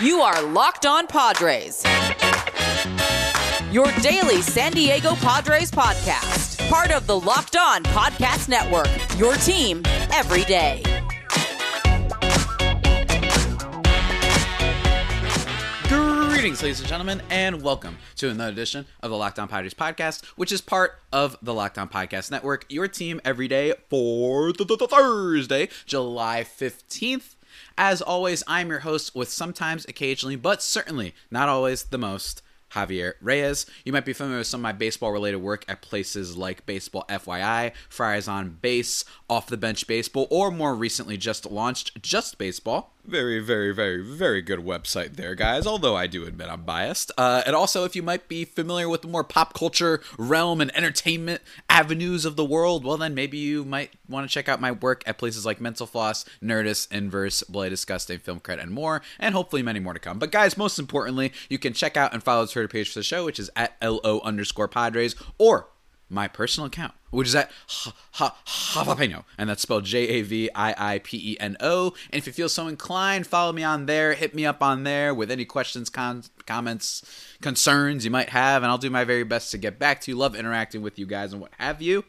You are Locked On Padres. Your daily San Diego Padres podcast. Part of the Locked On Podcast Network. Your team every day. Greetings, ladies and gentlemen, and welcome to another edition of the Locked On Padres podcast, which is part of the Locked On Podcast Network, your team every day for th- th- Thursday, July 15th. As always, I'm your host with sometimes, occasionally, but certainly not always the most, Javier Reyes. You might be familiar with some of my baseball related work at places like Baseball FYI, Friars on Base, Off the Bench Baseball, or more recently just launched Just Baseball. Very, very, very, very good website there, guys. Although I do admit I'm biased. Uh, and also, if you might be familiar with the more pop culture realm and entertainment avenues of the world, well, then maybe you might want to check out my work at places like Mental Floss, Nerdist, Inverse, Bloody Disgusting, Film Credit, and more, and hopefully many more to come. But guys, most importantly, you can check out and follow the Twitter page for the show, which is at lo underscore Padres, or my personal account, which is at ha, ha, Javapeno, and that's spelled J A V I I P E N O. And if you feel so inclined, follow me on there, hit me up on there with any questions, con- comments, concerns you might have, and I'll do my very best to get back to you. Love interacting with you guys and what have you.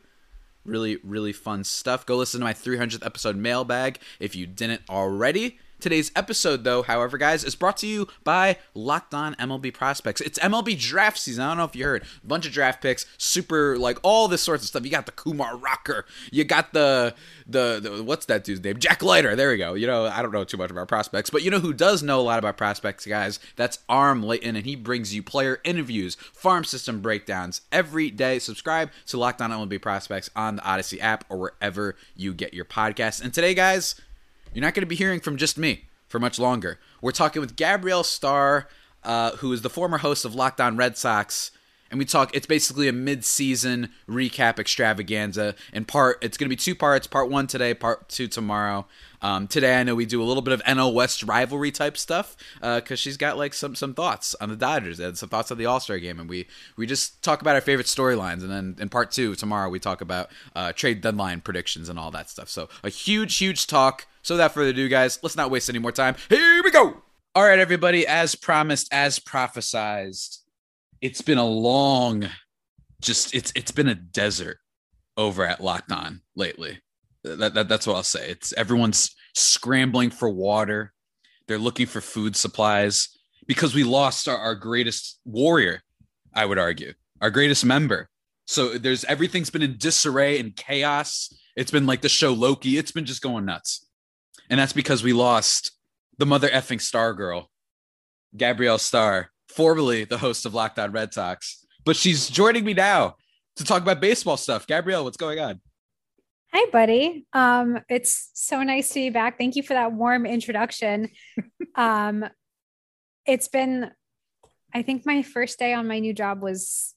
Really, really fun stuff. Go listen to my 300th episode mailbag if you didn't already. Today's episode, though, however, guys, is brought to you by Locked On MLB Prospects. It's MLB draft season. I don't know if you heard. A bunch of draft picks, super like all this sorts of stuff. You got the Kumar Rocker. You got the the, the what's that dude's name? Jack Leiter. There we go. You know, I don't know too much about prospects, but you know who does know a lot about prospects, guys? That's Arm Layton, and he brings you player interviews, farm system breakdowns every day. Subscribe to Locked On MLB Prospects on the Audacy app or wherever you get your podcasts. And today, guys you're not going to be hearing from just me for much longer. We're talking with Gabrielle Starr, uh, who is the former host of Locked On Red Sox. And we talk, it's basically a mid season recap extravaganza. In part, it's going to be two parts part one today, part two tomorrow. Um, today, I know we do a little bit of NL West rivalry type stuff because uh, she's got like some some thoughts on the Dodgers and some thoughts on the All Star game, and we we just talk about our favorite storylines. And then in part two tomorrow, we talk about uh, trade deadline predictions and all that stuff. So a huge, huge talk. So without further ado, guys, let's not waste any more time. Here we go. All right, everybody, as promised, as prophesized, it's been a long, just it's it's been a desert over at Locked On lately. That, that that's what I'll say. It's everyone's scrambling for water. They're looking for food supplies because we lost our, our greatest warrior. I would argue our greatest member. So there's everything's been in disarray and chaos. It's been like the show Loki. It's been just going nuts. And that's because we lost the mother effing star girl, Gabrielle Starr, formerly the host of Locked On Red Sox. But she's joining me now to talk about baseball stuff. Gabrielle, what's going on? Hi, buddy. Um, it's so nice to be back. Thank you for that warm introduction. um, it's been, I think my first day on my new job was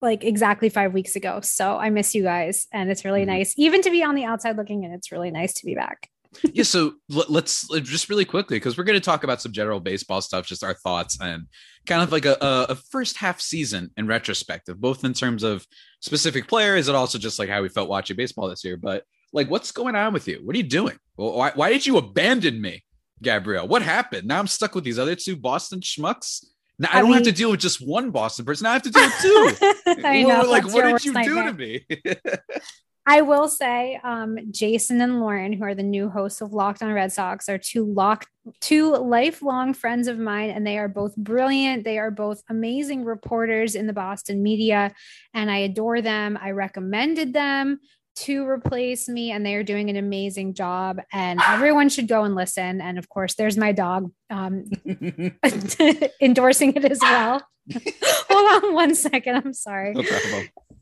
like exactly five weeks ago. So I miss you guys, and it's really mm-hmm. nice, even to be on the outside looking in. It's really nice to be back yeah so let's uh, just really quickly because we're going to talk about some general baseball stuff just our thoughts and kind of like a, a first half season in retrospective both in terms of specific players and also just like how we felt watching baseball this year but like what's going on with you what are you doing why, why did you abandon me gabrielle what happened now i'm stuck with these other two boston schmucks now I, I don't mean, have to deal with just one Boston person. I have to deal with two. I know, like, what did you nightmare. do to me? I will say, um, Jason and Lauren, who are the new hosts of Locked On Red Sox, are two lock two lifelong friends of mine, and they are both brilliant. They are both amazing reporters in the Boston media, and I adore them. I recommended them to replace me, and they are doing an amazing job. And everyone should go and listen. And of course, there's my dog um, endorsing it as well. Hold on one second. I'm sorry. No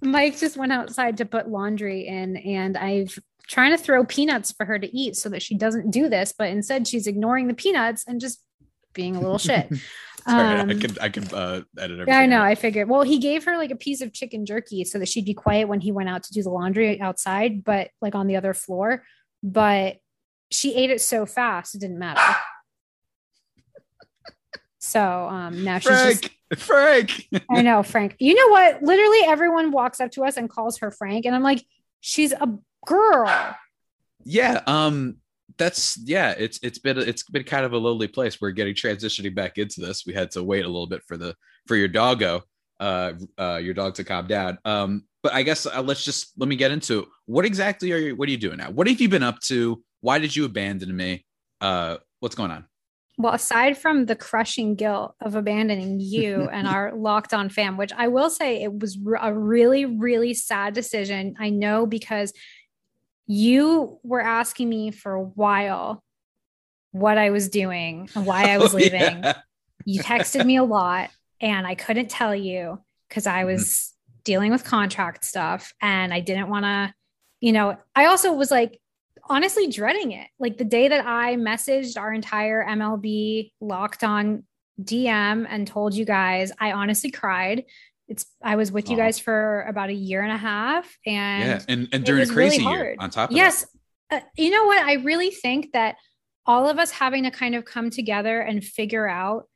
Mike just went outside to put laundry in, and I've trying to throw peanuts for her to eat so that she doesn't do this, but instead she's ignoring the peanuts and just being a little shit. Sorry, um, I can I can uh, edit. Yeah, I know. I figured. Well, he gave her like a piece of chicken jerky so that she'd be quiet when he went out to do the laundry outside, but like on the other floor. But she ate it so fast it didn't matter. So um, now she's just Frank. I know Frank. You know what? Literally everyone walks up to us and calls her Frank, and I'm like, she's a girl. Yeah. Um. that's yeah it's it's been it's been kind of a lonely place we're getting transitioning back into this we had to wait a little bit for the for your doggo uh uh your dog to calm down um but i guess uh, let's just let me get into it. what exactly are you what are you doing now what have you been up to why did you abandon me uh what's going on well, aside from the crushing guilt of abandoning you and our locked on fam, which I will say it was a really, really sad decision. I know because you were asking me for a while what I was doing and why I was oh, leaving. Yeah. You texted me a lot and I couldn't tell you because I was mm-hmm. dealing with contract stuff and I didn't want to, you know, I also was like, honestly dreading it. Like the day that I messaged our entire MLB locked on DM and told you guys, I honestly cried. It's I was with you guys for about a year and a half, and yeah, and and during a crazy really year on top. of Yes, uh, you know what? I really think that all of us having to kind of come together and figure out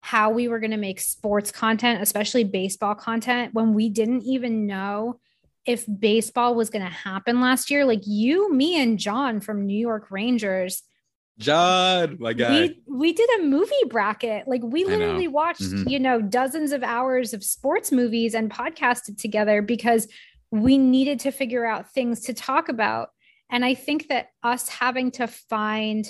how we were going to make sports content, especially baseball content, when we didn't even know if baseball was going to happen last year. Like you, me, and John from New York Rangers. John, my guy. We, we did a movie bracket. Like we literally watched, mm-hmm. you know, dozens of hours of sports movies and podcasted together because we needed to figure out things to talk about. And I think that us having to find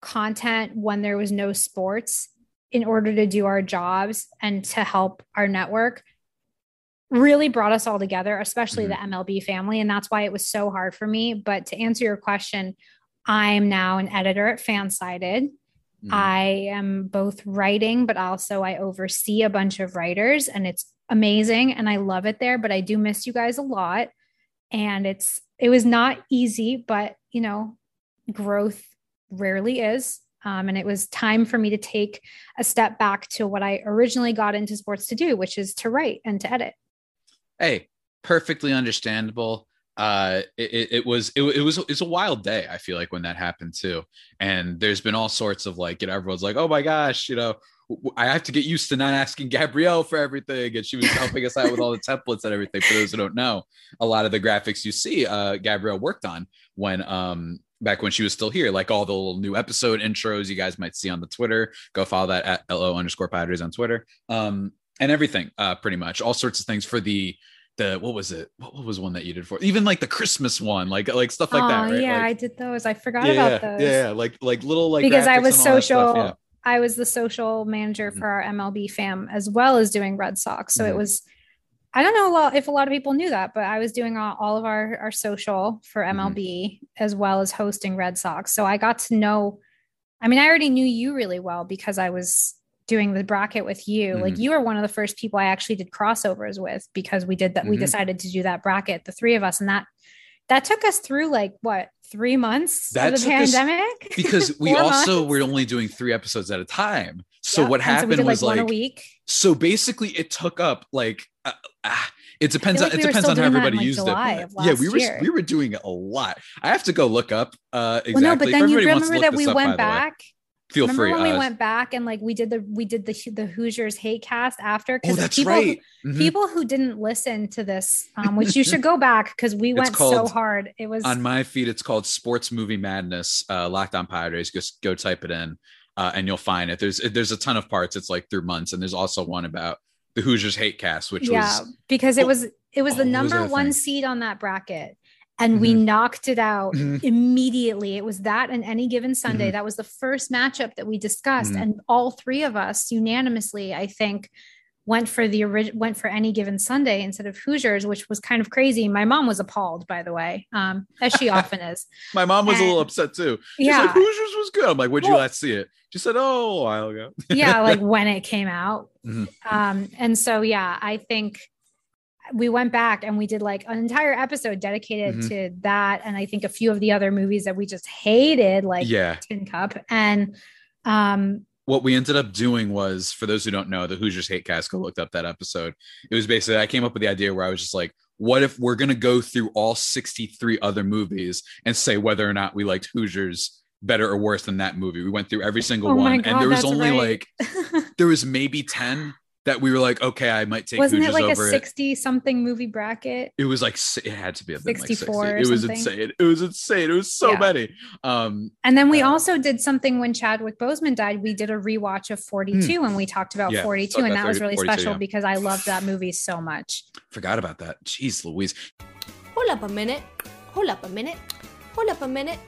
content when there was no sports in order to do our jobs and to help our network really brought us all together, especially mm-hmm. the MLB family. And that's why it was so hard for me. But to answer your question, I'm now an editor at Fansided. Mm-hmm. I am both writing, but also I oversee a bunch of writers, and it's amazing. And I love it there. But I do miss you guys a lot. And it's, it was not easy, but you know, growth rarely is. Um, and it was time for me to take a step back to what I originally got into sports to do, which is to write and to edit hey, perfectly understandable. Uh, it, it was it, it was it's a wild day. I feel like when that happened too, and there's been all sorts of like, you know, everyone's like, oh my gosh, you know, I have to get used to not asking Gabrielle for everything, and she was helping us out with all the templates and everything. For those who don't know, a lot of the graphics you see, uh, Gabrielle worked on when um back when she was still here, like all the little new episode intros you guys might see on the Twitter. Go follow that at lo underscore Padres on Twitter. Um, and everything, uh, pretty much all sorts of things for the the what was it? What, what was one that you did for? Even like the Christmas one, like like stuff like oh, that. Right? Yeah, like, I did those. I forgot yeah, about those. Yeah, like like little like because I was social. Yeah. I was the social manager mm-hmm. for our MLB fam as well as doing Red Sox. So mm-hmm. it was. I don't know if a lot of people knew that, but I was doing all, all of our our social for MLB mm-hmm. as well as hosting Red Sox. So I got to know. I mean, I already knew you really well because I was doing the bracket with you, mm-hmm. like you were one of the first people I actually did crossovers with because we did that. Mm-hmm. We decided to do that bracket, the three of us, and that that took us through like what three months that of the pandemic because we also months. were only doing three episodes at a time. So yep. what happened so did, was like, like, a week. So basically, it took up like. Uh, uh, it depends on like it depends on how everybody like used July it. Yeah, we were year. we were doing it a lot. I have to go look up uh exactly. Well, no, but then you remember that we up, went back feel Remember free. when uh, we went back and like we did the we did the the Hoosiers hate cast after because oh, people right. Mm-hmm. people who didn't listen to this, um, which you should go back because we went called, so hard. It was on my feed. It's called Sports Movie Madness. Uh, Locked On Padres. Just go type it in, uh, and you'll find it. There's there's a ton of parts. It's like through months, and there's also one about the Hoosiers hate cast, which yeah, was because it was it was oh, the number one seed on that bracket and mm-hmm. we knocked it out mm-hmm. immediately. It was that and any given Sunday. Mm-hmm. That was the first matchup that we discussed, mm-hmm. and all three of us unanimously, I think, went for the original went for any given Sunday instead of Hoosiers, which was kind of crazy. My mom was appalled, by the way, um, as she often is. My mom was and, a little upset too. She's yeah, like, Hoosiers was good. I'm like, when'd well, you last see it? She said, oh, a while ago. yeah, like when it came out. Mm-hmm. Um, and so yeah, I think we went back and we did like an entire episode dedicated mm-hmm. to that and i think a few of the other movies that we just hated like yeah tin cup and um what we ended up doing was for those who don't know the hoosiers hate cast go looked up that episode it was basically i came up with the idea where i was just like what if we're going to go through all 63 other movies and say whether or not we liked hoosiers better or worse than that movie we went through every single oh one God, and there was only right. like there was maybe 10 that we were like, okay, I might take. Wasn't Hooges it like a over it. sixty-something movie bracket? It was like it had to be a thing like 64 60. or It was something. insane. It was insane. It was so Yeah. many. Um, And then we Uh, also did something when Chadwick Boseman died. We did a rewatch of 42 and we talked about. Yeah, 42. talked And about that was really 42, special yeah. because I loved that movie so much. forgot about that. Jeez, Louise. Hold up a minute. Hold up a minute. Hold up a minute.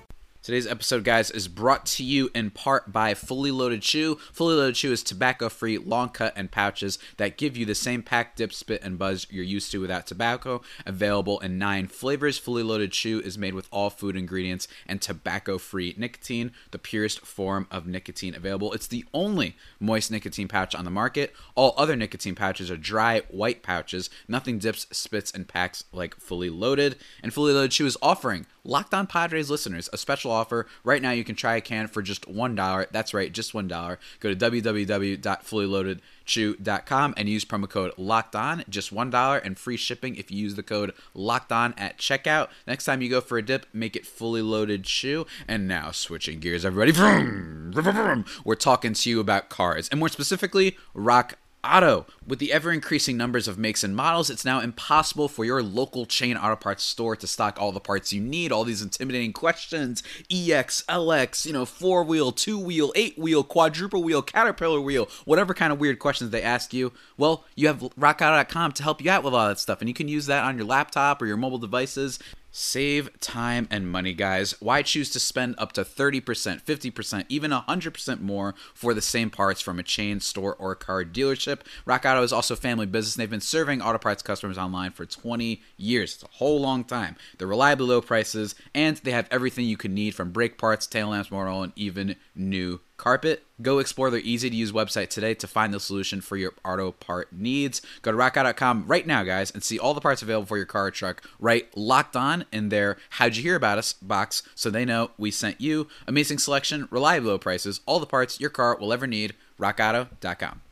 Today's episode, guys, is brought to you in part by Fully Loaded Chew. Fully Loaded Chew is tobacco free, long cut, and pouches that give you the same pack, dip, spit, and buzz you're used to without tobacco. Available in nine flavors, Fully Loaded Chew is made with all food ingredients and tobacco free nicotine, the purest form of nicotine available. It's the only moist nicotine pouch on the market. All other nicotine pouches are dry, white pouches. Nothing dips, spits, and packs like Fully Loaded. And Fully Loaded Chew is offering Locked On Padres listeners a special offer. Right now, you can try a can for just $1. That's right, just $1. Go to www.fullyloadedchew.com and use promo code Locked On. Just $1 and free shipping if you use the code Locked On at checkout. Next time you go for a dip, make it Fully Loaded Chew. And now, switching gears, everybody. Vroom, vroom, vroom. We're talking to you about cars, and more specifically, Rock Auto. With the ever increasing numbers of makes and models, it's now impossible for your local chain auto parts store to stock all the parts you need. All these intimidating questions EX, LX, you know, four wheel, two wheel, eight wheel, quadruple wheel, caterpillar wheel, whatever kind of weird questions they ask you. Well, you have rockauto.com to help you out with all that stuff, and you can use that on your laptop or your mobile devices. Save time and money, guys. Why choose to spend up to 30%, 50%, even 100% more for the same parts from a chain store or car dealership? Rock Auto is also a family business. They've been serving auto parts customers online for 20 years. It's a whole long time. They're reliably low prices, and they have everything you could need from brake parts, tail lamps, motor oil, and even new carpet. Go explore their easy to use website today to find the solution for your auto part needs. Go to rockauto.com right now, guys, and see all the parts available for your car or truck right locked on in their How'd You Hear About Us box so they know we sent you. Amazing selection, reliable prices, all the parts your car will ever need. RockAuto.com.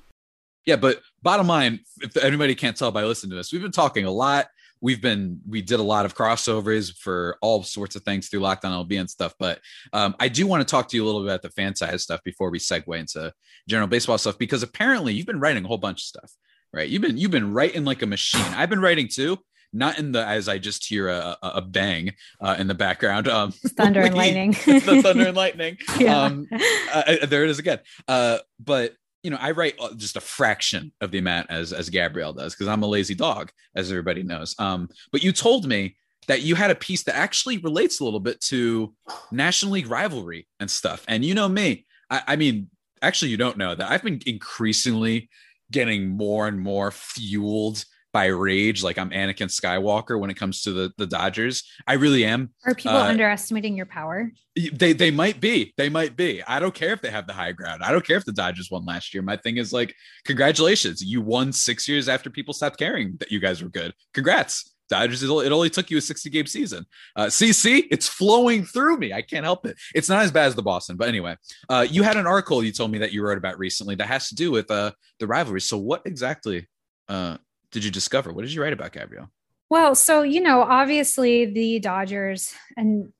Yeah, but bottom line, if anybody can't tell by listening to this, we've been talking a lot we've been we did a lot of crossovers for all sorts of things through Locked On MLB and stuff but um, i do want to talk to you a little bit about the Fansided stuff before we segue into general baseball stuff because apparently you've been writing a whole bunch of stuff right you've been you've been writing like a machine i've been writing too not in the as i just hear a, a, bang uh, in the background um Thunder and lightning. the thunder and lightning Yeah. um uh, there it is again uh but you know, I write uh, just a fraction of the amount as as Gabrielle does because I'm a lazy dog, as everybody knows. Um, but you told me that you had a piece that actually relates a little bit to National League rivalry and stuff. And you know me, I, I mean, actually, you don't know that I've been increasingly getting more and more fueled by rage, like I'm Anakin Skywalker when it comes to the the Dodgers. I really am. Are people Uh, underestimating your power? They they might be. They might be. I don't care if they have the high ground. I don't care if the Dodgers won last year. My thing is like, congratulations. You won six years after people stopped caring that you guys were good. Congrats. Dodgers, it only- took you a 60 game season. Uh, see, it's flowing through me. I can't help it. It's not as bad as the Boston, but anyway, uh, you had an article you told me that you wrote about recently that has to do with uh, the rivalry. So, what exactly uh, did you discover? What did you write about, Gabrielle? Well, so you know, obviously the Dodgers and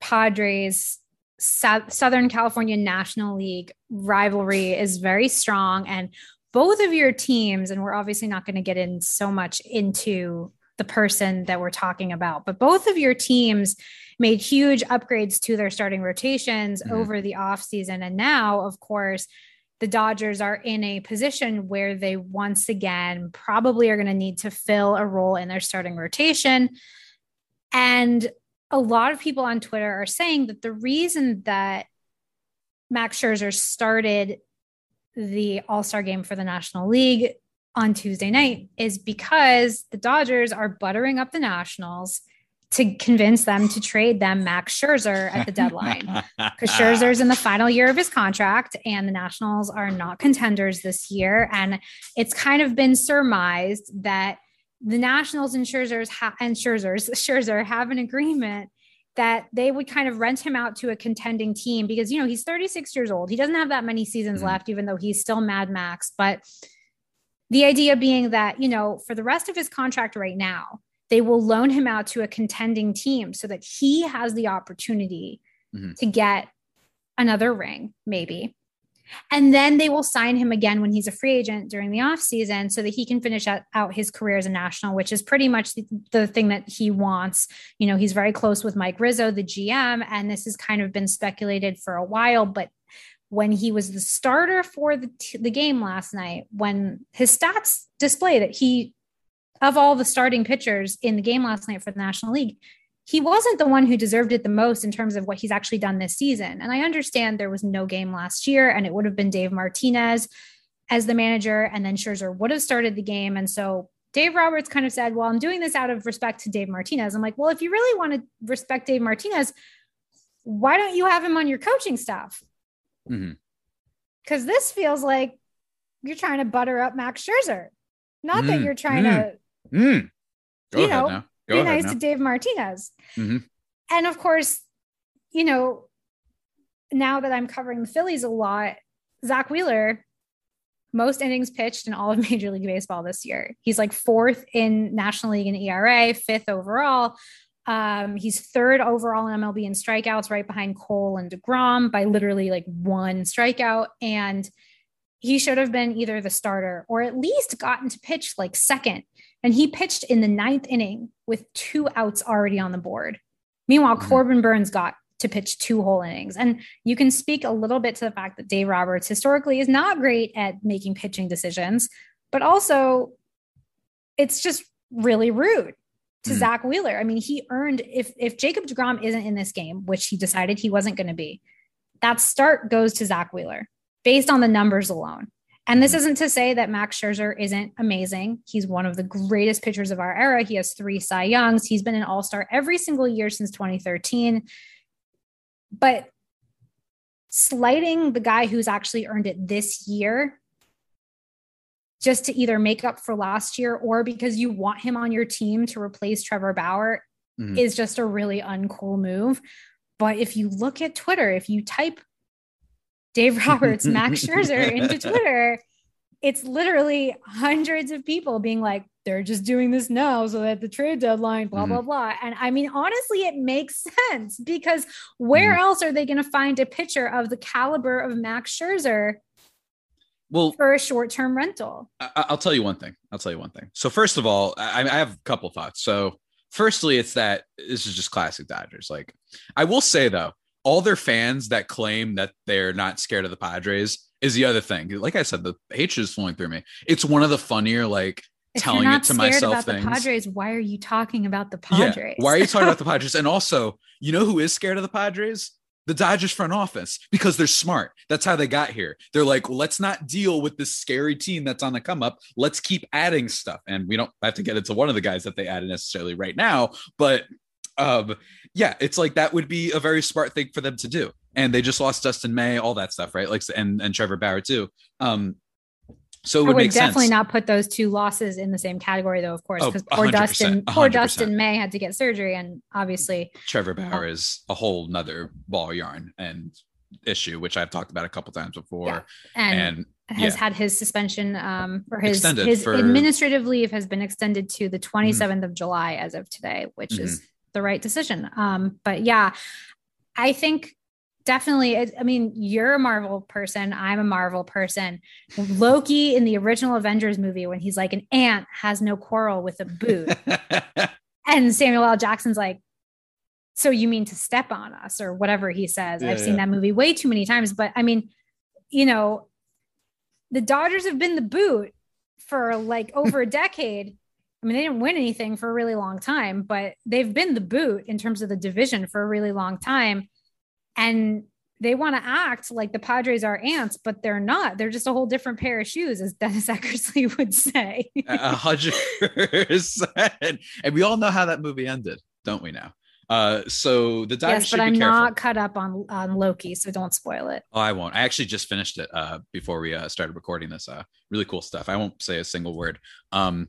Padres Southern California National League rivalry is very strong and both of your teams and we're obviously not going to get in so much into the person that we're talking about, but both of your teams made huge upgrades to their starting rotations Mhm. over the offseason and now, of course, the Dodgers are in a position where they once again probably are going to need to fill a role in their starting rotation. And a lot of people on Twitter are saying that the reason that Max Scherzer started the All Star game for the National League on Tuesday night is because the Dodgers are buttering up the Nationals to convince them to trade them Max Scherzer at the deadline because Scherzer's in the final year of his contract, and the Nationals are not contenders this year. And it's kind of been surmised that the Nationals and Scherzer's ha- and Scherzer's Scherzer have an agreement that they would kind of rent him out to a contending team because you know he's 36 years old. He doesn't have that many seasons Mhm. left, even though he's still Mad Max. But the idea being that you know for the rest of his contract right now, they will loan him out to a contending team so that he has the opportunity Mhm. to get another ring, maybe. And then they will sign him again when he's a free agent during the offseason so that he can finish out, his career as a national, which is pretty much the, the, thing that he wants. You know, he's very close with Mike Rizzo, the GM, and this has kind of been speculated for a while. But when he was the starter for the, the game last night, when his stats display that he, of all the starting pitchers in the game last night for the National League, he wasn't the one who deserved it the most in terms of what he's actually done this season. And I understand there was no game last year and it would have been Dave Martinez as the manager, and then Scherzer would have started the game. And so Dave Roberts kind of said, Well, I'm doing this out of respect to Dave Martinez. I'm like, Well, if you really want to respect Dave Martinez, why don't you have him on your coaching staff? Because mm-hmm. this feels like you're trying to butter up Max Scherzer, not mm, that you're trying mm, to, mm. you know, now. Go be nice now. to Dave Martinez. Mm-hmm. And of course, you know, now that I'm covering the Phillies a lot, Zack Wheeler, most innings pitched in all of Major League Baseball this year. He's like fourth in National League in ERA, fifth overall. Um, he's third overall in MLB in strikeouts, right behind Cole and DeGrom by literally like one strikeout. And he should have been either the starter or at least gotten to pitch like second. And he pitched in the ninth inning with two outs already on the board. Meanwhile, mm-hmm. Corbin Burnes got to pitch two whole innings. And you can speak a little bit to the fact that Dave Roberts historically is not great at making pitching decisions, but also it's just really rude to mm-hmm. Zack Wheeler. I mean, he earned if if Jacob DeGrom isn't in this game, which he decided he wasn't going to be, that start goes to Zack Wheeler based on the numbers alone. And this mm-hmm. isn't to say that Max Scherzer isn't amazing. He's one of the greatest pitchers of our era. He has three Cy Youngs. He's been an all star every single year since 2013. But slighting the guy who's actually earned it this year just to either make up for last year or because you want him on your team to replace Trevor Bauer mm-hmm. is just a really uncool move. But if you look at Twitter, if you type Dave Roberts, Max Scherzer into Twitter, it's literally hundreds of people being like, they're just doing this now so that the trade deadline, blah, mm-hmm. blah, blah. And I mean, honestly, it makes sense because where mm-hmm. else are they going to find a picture of the caliber of Max Scherzer? Well, for a short term rental, I- will tell you one thing. I'll tell you one thing. So, first of all, I, I have a couple thoughts. So, firstly, it's that this is just classic Dodgers. Like, I will say though, all their fans that claim that they're not scared of the Padres is the other thing. Like I said, the hatred is flowing through me. It's one of the funnier, like if telling it to myself about things. The Padres, why are you talking about the Padres? Yeah. Why are you talking about the Padres? And also, you know who is scared of the Padres? The Dodgers front office because they're smart. That's how they got here. They're like, well, let's not deal with this scary team that's on the come up. Let's keep adding stuff. And we don't have to get into one of the guys that they added necessarily right now, but um, yeah, it's like that would be a very smart thing for them to do. And they just lost Dustin May, all that stuff, right? Like and and Trevor Bauer too. Um, so it would, would definitely sense. not put those two losses in the same category, though. Of course, because oh, poor Dustin, 100%. poor Dustin May had to get surgery, and obviously Trevor Bauer uh, is a whole nother ball yarn and issue, which I've talked about a couple times before, yeah. and, and has yeah. had his suspension um, or his extended his for... administrative leave has been extended to the 27th mm-hmm. of July as of today, which mm-hmm. is the right decision. Um, but yeah, I think definitely i mean you're a marvel person i'm a marvel person. Loki in the original avengers movie when he's like an ant has no quarrel with a boot. And samuel l. Jackson's like so you mean to step on us or whatever he says. Yeah, i've seen yeah. that movie way too many times but i mean you know the dodgers have been the boot for like over a decade I mean, they didn't win anything for a really long time, but they've been the boot in terms of the division for a really long time. And they want to act like the Padres are ants, but they're not. They're just a whole different pair of shoes, as Dennis Eckersley would say. A hundred percent. And we all know how that movie ended, don't we now? Uh, so the Dodgers yes, but I'm not cut up on on Loki, so don't spoil it. Oh, I won't. I actually just finished it uh, before we uh, started recording this. Uh, really cool stuff. I won't say a single word. Um,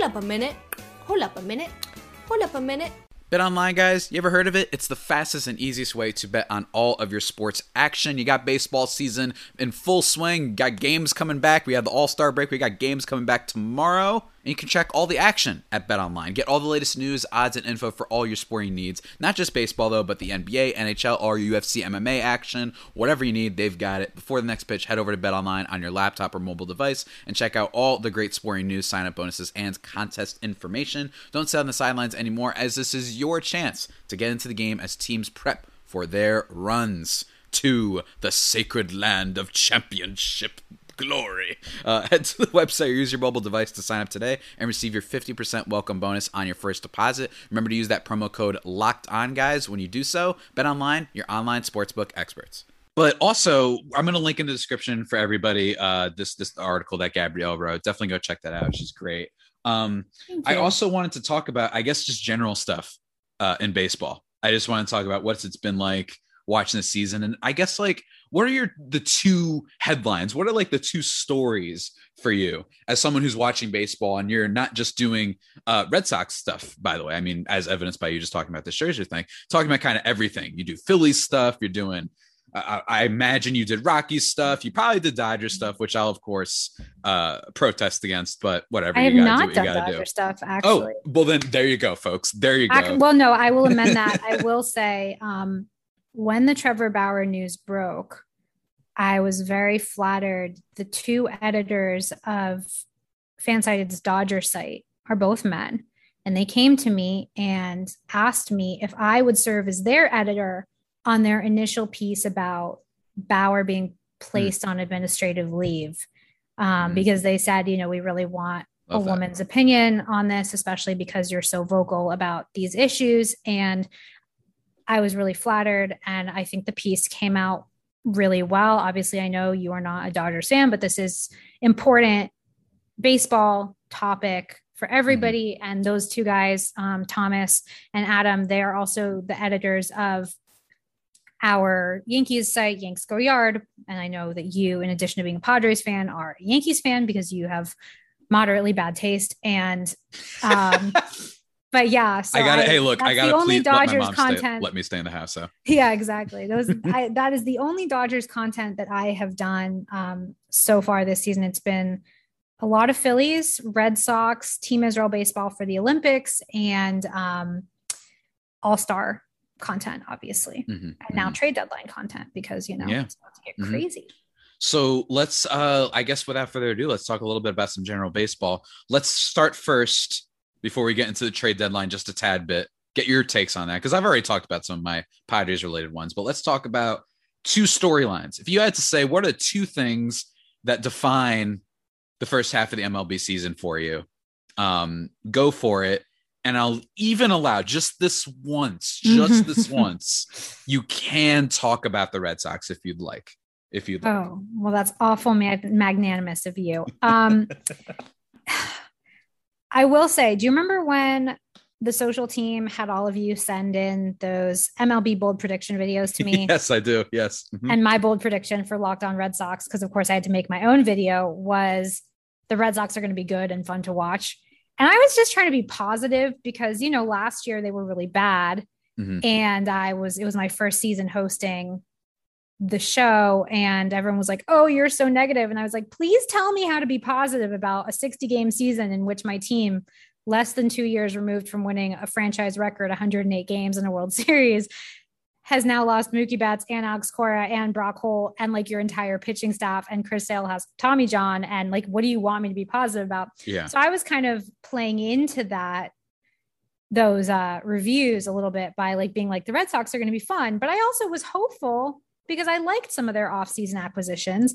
Hold up a minute. Hold up a minute. Hold up a minute. Bet online, guys. You ever heard of it? It's the fastest and easiest way to bet on all of your sports action. You got baseball season in full swing. You got games coming back. We have the All Star break. We got games coming back tomorrow. And you can check all the action at Bet Online. Get all the latest news, odds, and info for all your sporting needs. Not just baseball, though, but the NBA, NHL, or UFC, MMA action. Whatever you need, they've got it. Before the next pitch, head over to Bet Online on your laptop or mobile device and check out all the great sporting news, sign up bonuses, and contest information. Don't sit on the sidelines anymore, as this is your chance to get into the game as teams prep for their runs to the sacred land of championship glory. Uh, head to the website or use your mobile device to sign up today and receive your 50% welcome bonus on your first deposit. Remember to use that promo code locked on, guys, when you do so. Bet online, your online sportsbook experts. But also, I'm going to link in the description for everybody uh, this this article that Gabrielle wrote. Definitely go check that out. She's great. Um, I also wanted to talk about, I guess, just general stuff uh, in baseball. I just want to talk about what's it's been like watching the season, and I guess like what are your the two headlines? What are like the two stories for you as someone who's watching baseball and you're not just doing uh, Red Sox stuff? By the way, I mean as evidenced by you just talking about the Scherzer thing, talking about kind of everything. You do Phillies stuff. You're doing I, I, imagine you did Rocky stuff. You probably did Dodger stuff, which I'll of course uh, protest against. But whatever. I have not done Dodger do. stuff. Oh, actually. Oh, well then there you go, folks. There you go. I, well, no, I will amend that. I will say, um, when the Trevor Bauer news broke, I was very flattered. The two editors of Fansided's Dodger site are both men, and they came to me and asked me if I would serve as their editor on their initial piece about Bauer being placed mm. on administrative leave um, mm. because they said, you know, we really want Love a that. woman's opinion on this, especially because you're so vocal about these issues. And I was really flattered. And I think the piece came out really well. Obviously, I know you are not a Dodgers fan, but this is important baseball topic for mm-hmm. everybody. Mm-hmm. And those two guys, um, Thomas and Adam, they are also the editors of our Yankees site, Yanks Go Yard. And I know that you, in addition to being a Padres fan, are a Yankees fan because you have moderately bad taste. And, um, but yeah, so I got it. Hey, look, I got the only Dodgers let content. Stay, let me stay in the house. So yeah, exactly. Those I, that is the only Dodgers content that I have done um, so far this season. It's been a lot of Phillies, Red Sox, Team Israel baseball for the Olympics, and um, All Star content, obviously, mm-hmm, and now mm-hmm. trade deadline content because you know yeah. it's about to get mm-hmm. crazy. So let's, uh, I guess, without further ado, let's talk a little bit about some general baseball. Let's start first before we get into the trade deadline, just a tad bit. Get your takes on that because I've already talked about some of my Padres related ones, but let's talk about two storylines. If you had to say, what are the two things that define the first half of the MLB season for you? Um, go for it and I'll even allow just this once, just this once, you can talk about the Red Sox if you'd like. If you'd like. Oh, well, that's awful mag- magnanimous of you. Um, I will say, do you remember when the social team had all of you send in those MLB bold prediction videos to me? yes, I do. Yes. Mm-hmm. And my bold prediction for Locked On Red Sox, because of course I had to make my own video, was the Red Sox are going to be good and fun to watch. And I was just trying to be positive because, you know, last year they were really bad. Mm-hmm. And I was, it was my first season hosting the show. And everyone was like, oh, you're so negative. And I was like, please tell me how to be positive about a 60 game season in which my team, less than two years removed from winning a franchise record 108 games in a World Series, has now lost Mookie Betts and Alex Cora and Brock Holt and like your entire pitching staff and Chris Sale has Tommy John and like what do you want me to be positive about? Yeah. So I was kind of playing into that those uh reviews a little bit by like being like the Red Sox are going to be fun, but I also was hopeful because I liked some of their offseason acquisitions.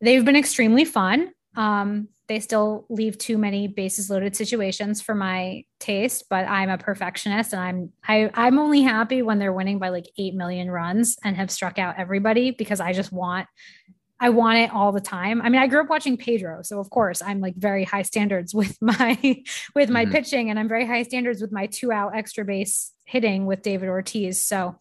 They've been extremely fun. Um, they still leave too many bases loaded situations for my taste, but I'm a perfectionist and I'm I, I'm only happy when they're winning by like eight million runs and have struck out everybody because I just want I want it all the time. I mean, I grew up watching Pedro, so of course I'm like very high standards with my with my mm-hmm. pitching, and I'm very high standards with my two out extra base hitting with David Ortiz. So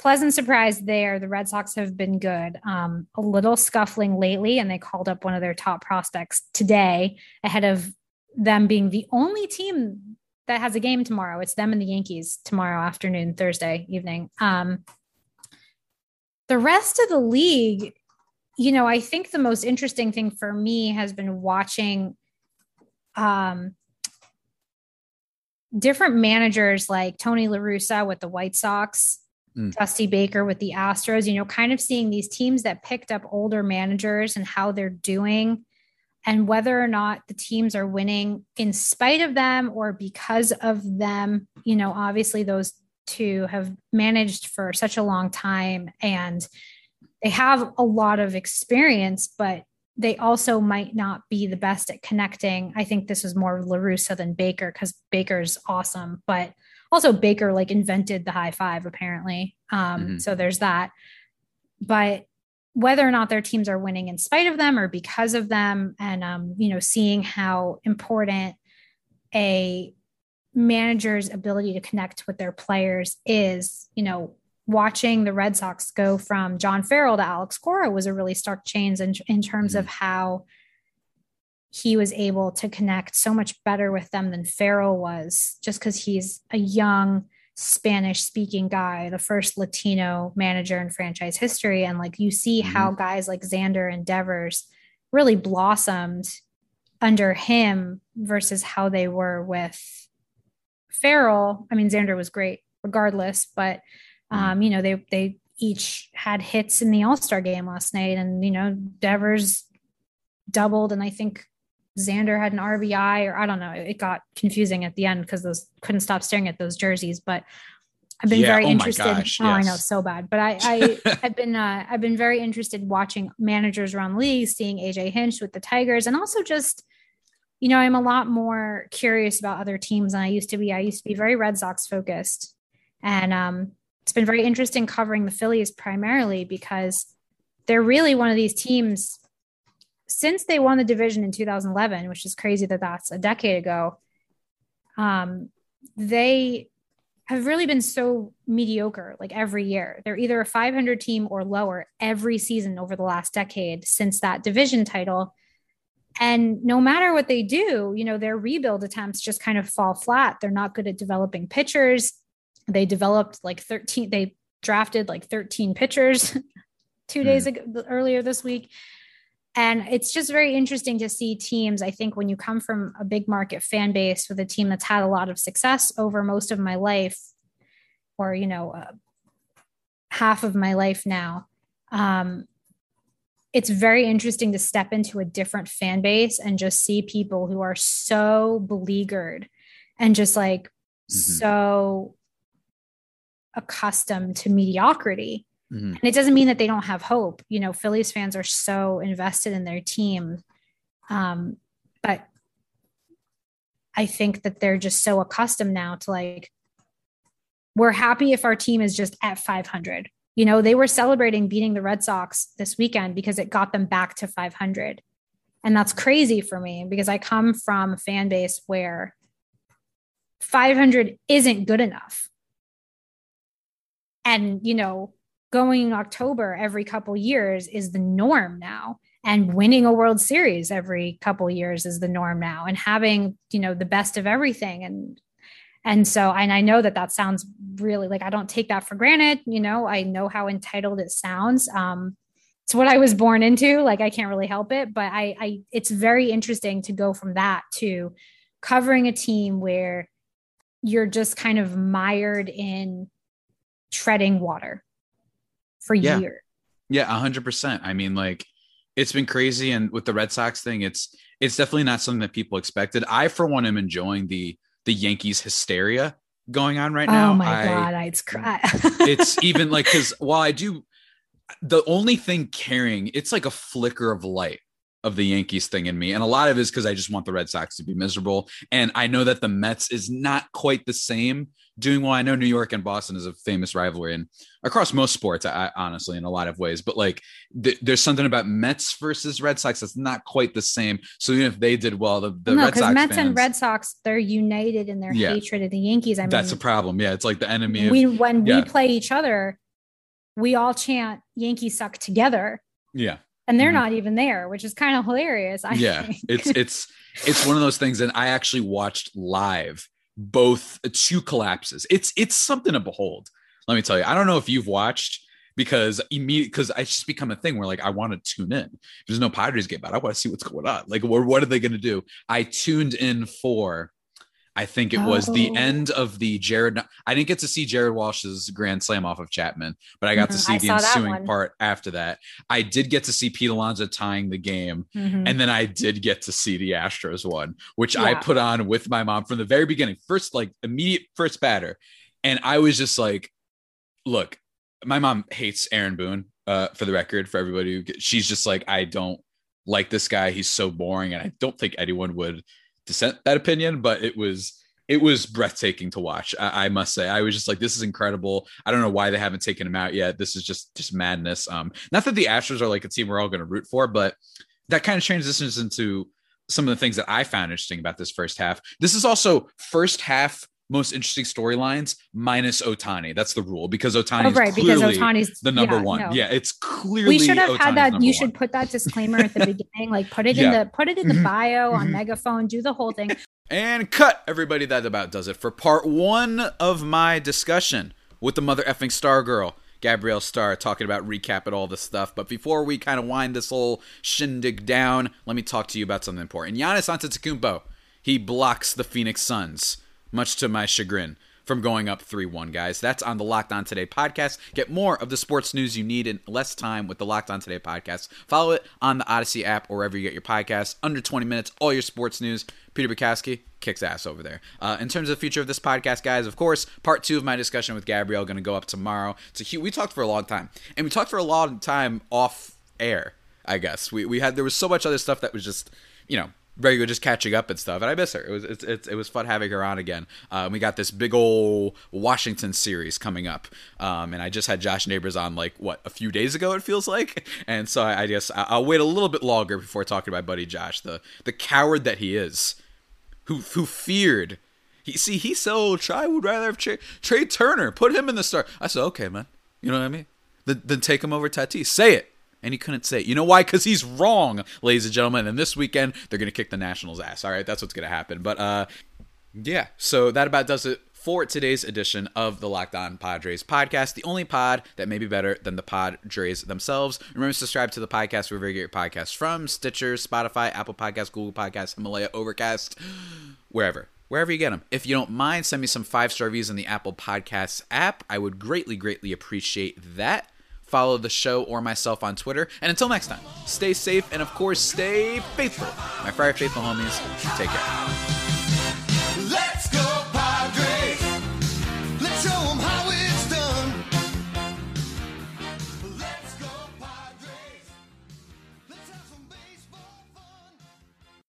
pleasant surprise there. The Red Sox have been good. Um, a little scuffling lately, and they called up one of their top prospects today ahead of them being the only team that has a game tomorrow. It's them and the Yankees tomorrow afternoon, Thursday evening. Um, the rest of the league, you know, I think the most interesting thing for me has been watching um, different managers like Tony La Russa with the White Sox, Mm. Dusty Baker with the Astros, you know, kind of seeing these teams that picked up older managers and how they're doing and whether or not the teams are winning in spite of them or because of them. You know, obviously those two have managed for such a long time and they have a lot of experience, but they also might not be the best at connecting. I think this is more La Russa than Baker because Baker's awesome, but also Baker like invented the high five apparently. Um, Mhm. So there's that. But whether or not their teams are winning in spite of them or because of them, and um, you know, seeing how important a manager's ability to connect with their players is, you know, watching the Red Sox go from John Farrell to Alex Cora was a really stark change in, in terms of how he was able to connect so much better with them than Farrell was, just because he's a young Spanish speaking guy, the first Latino manager in franchise history. And like you see how guys like Xander and Devers really blossomed under him versus how they were with Farrell. I mean, Xander was great regardless, but um, you know, they they each had hits in the All-Star game last night, and you know, Devers doubled, and I think Xander had an RBI, or I don't know. It got confusing at the end because those couldn't stop staring at those jerseys. But I've been Yeah, very oh interested. gosh, oh, I know so bad, but I, I I've been uh, I've been very interested watching managers around the league, seeing AJ Hinch with the Tigers, and also just you know I'm a lot more curious about other teams than I used to be. I used to be very Red Sox focused, and um, it's been very interesting covering the Phillies primarily because they're really one of these teams since they won the division in 2011, which is crazy that that's a decade ago. Um, they have really been so mediocre like every year. They're either a 500 team or lower every season over the last decade since that division title. And no matter what they do, you know, their rebuild attempts just kind of fall flat. They're not good at developing pitchers. They developed like 13, they drafted like 13 pitchers two days ago, earlier this week. And it's just very interesting to see teams. I think when you come from a big market fan base with a team that's had a lot of success over most of my life, or, you know, uh, half of my life now, um, it's very interesting to step into a different fan base and just see people who are so beleaguered and just like Mhm. so accustomed to mediocrity. Mhm. And it doesn't mean that they don't have hope. You know, Phillies fans are so invested in their team. Um, but I think that they're just so accustomed now to like, we're happy if our team is just at 500. You know, they were celebrating beating the Red Sox this weekend because it got them back to 500. And that's crazy for me because I come from a fan base where 500 isn't good enough. And, you know, going in October every couple years is the norm now. And winning a World Series every couple years is the norm now. And having, you know, the best of everything. And, and so, and I know that that sounds really like I don't take that for granted. You know, I know how entitled it sounds. Um, it's what I was born into. Like I can't really help it, but I, I, it's very interesting to go from that to covering a team where you're just kind of mired in treading water for Yeah. years. Yeah, hundred percent. I mean, like it's been crazy, and with the Red Sox thing, it's it's definitely not something that people expected. I, for one, am enjoying the the Yankees hysteria going on right oh now. oh my I- god, I'd cry. it's even like because while I do, the only thing carrying it's like a flicker of light of the Yankees thing in me, and a lot of it is because I just want the Red Sox to be miserable, and I know that the Mets is not quite the same doing well. I know New York and Boston is a famous rivalry, and across most sports, I, honestly, in a lot of ways, but like th- there's something about Mets versus Red Sox that's not quite the same. So even if they did well, the, the no, Red Sox Mets fans, and Red Sox, they're united in their Yeah. hatred of the Yankees. I mean, that's a problem. Yeah, it's like the enemy. Of, we when yeah. we play each other, we all chant "Yankees suck" together, yeah. and they're Mhm. not even there, which is kind of hilarious. I yeah think. it's it's it's one of those things and i actually watched live both two collapses it's it's something to behold let me tell you i don't know if you've watched because immediate because I just become a thing where like I want to tune in. There's no Padres game, but I want to see what's going on. Like, what, what are they going to do? I tuned in for. I think it was the Oh. end of the Jared. I didn't get to see Jared Walsh's grand slam off of Chapman, but I got to Mhm, see I the ensuing part after that. I did get to see Pete Alonso tying the game, Mhm. and then I did get to see the Astros one, which I put on with my mom from the very beginning, first like immediate first batter, and I was just like, "Look, my mom hates Aaron Boone. Uh, for the record, for everybody, who she's just like, I don't like this guy. He's so boring, and I don't think anyone would dissent that opinion. But it was." It was breathtaking to watch. I, I must say, I was just like, "This is incredible." I don't know why they haven't taken him out yet. This is just just madness. Um, not that the Astros are like a team we're all going to root for, but that kind of transitions into some of the things that I found interesting about this first half. This is also first half most interesting storylines minus Ohtani. That's the rule because Ohtani Oh, is right, because clearly Ohtani's the number yeah, one. no. Yeah, it's clearly we should have Ohtani's had that. You one. should put that disclaimer at the beginning, like put it Yeah. in the put it in the Mhm. bio on Mhm. megaphone, do the whole thing. And cut, everybody. That about does it for part one of my discussion with the mother effing star girl, Gabrielle Starr, talking about recap and all this stuff. But before we kind of wind this whole shindig down, let me talk to you about something important. Giannis Antetokounmpo, he blocks the Phoenix Suns, much to my chagrin. From going up 3 1, guys. That's on the Locked On Today podcast. Get more of the sports news you need in less time with the Locked On Today podcast. Follow it on the Audacy app or wherever you get your podcasts. Under 20 minutes, all your sports news. Peter Bukowski kicks ass over there. Uh, in terms of the future of this podcast, guys, of course, part two of my discussion with Gabrielle going to go up tomorrow. It's a huge, we talked for a long time, and we talked for a long time off air. I guess we we had there was so much other stuff that was just you know regular just catching up and stuff, and I miss her. It was it's, it's, it was fun having her on again. Uh, we got this big old Washington series coming up, um, and I just had Josh Neighbors on like what a few days ago. It feels like, and so I, I guess I- I'll wait a little bit longer before talking about buddy Josh, the the coward that he is who who feared. He see he said, "I would rather have Trea, Trea Turner. Put him in the start." I said, "Okay, man. You know what I mean? Then, then take him over Tatis. Say it." And he couldn't say it. You know why? Because he's wrong, ladies and gentlemen. And this weekend they're gonna kick the Nationals' ass. All right, that's what's gonna happen. But uh, yeah. So that about does it for today's edition of the Locked On Padres podcast, the only pod that may be better than the Padres themselves. Remember to subscribe to the podcast wherever you get your podcasts from Stitcher, Spotify, Apple Podcasts, Google Podcasts, Himalaya, Overcast, wherever. Wherever you get them. If you don't mind, send me some five star reviews in the Apple Podcasts app. I would greatly, greatly appreciate that follow the show or myself on Twitter. And until next time, stay safe and, of course, stay faithful. My Friar Faithful homies, take care. Let's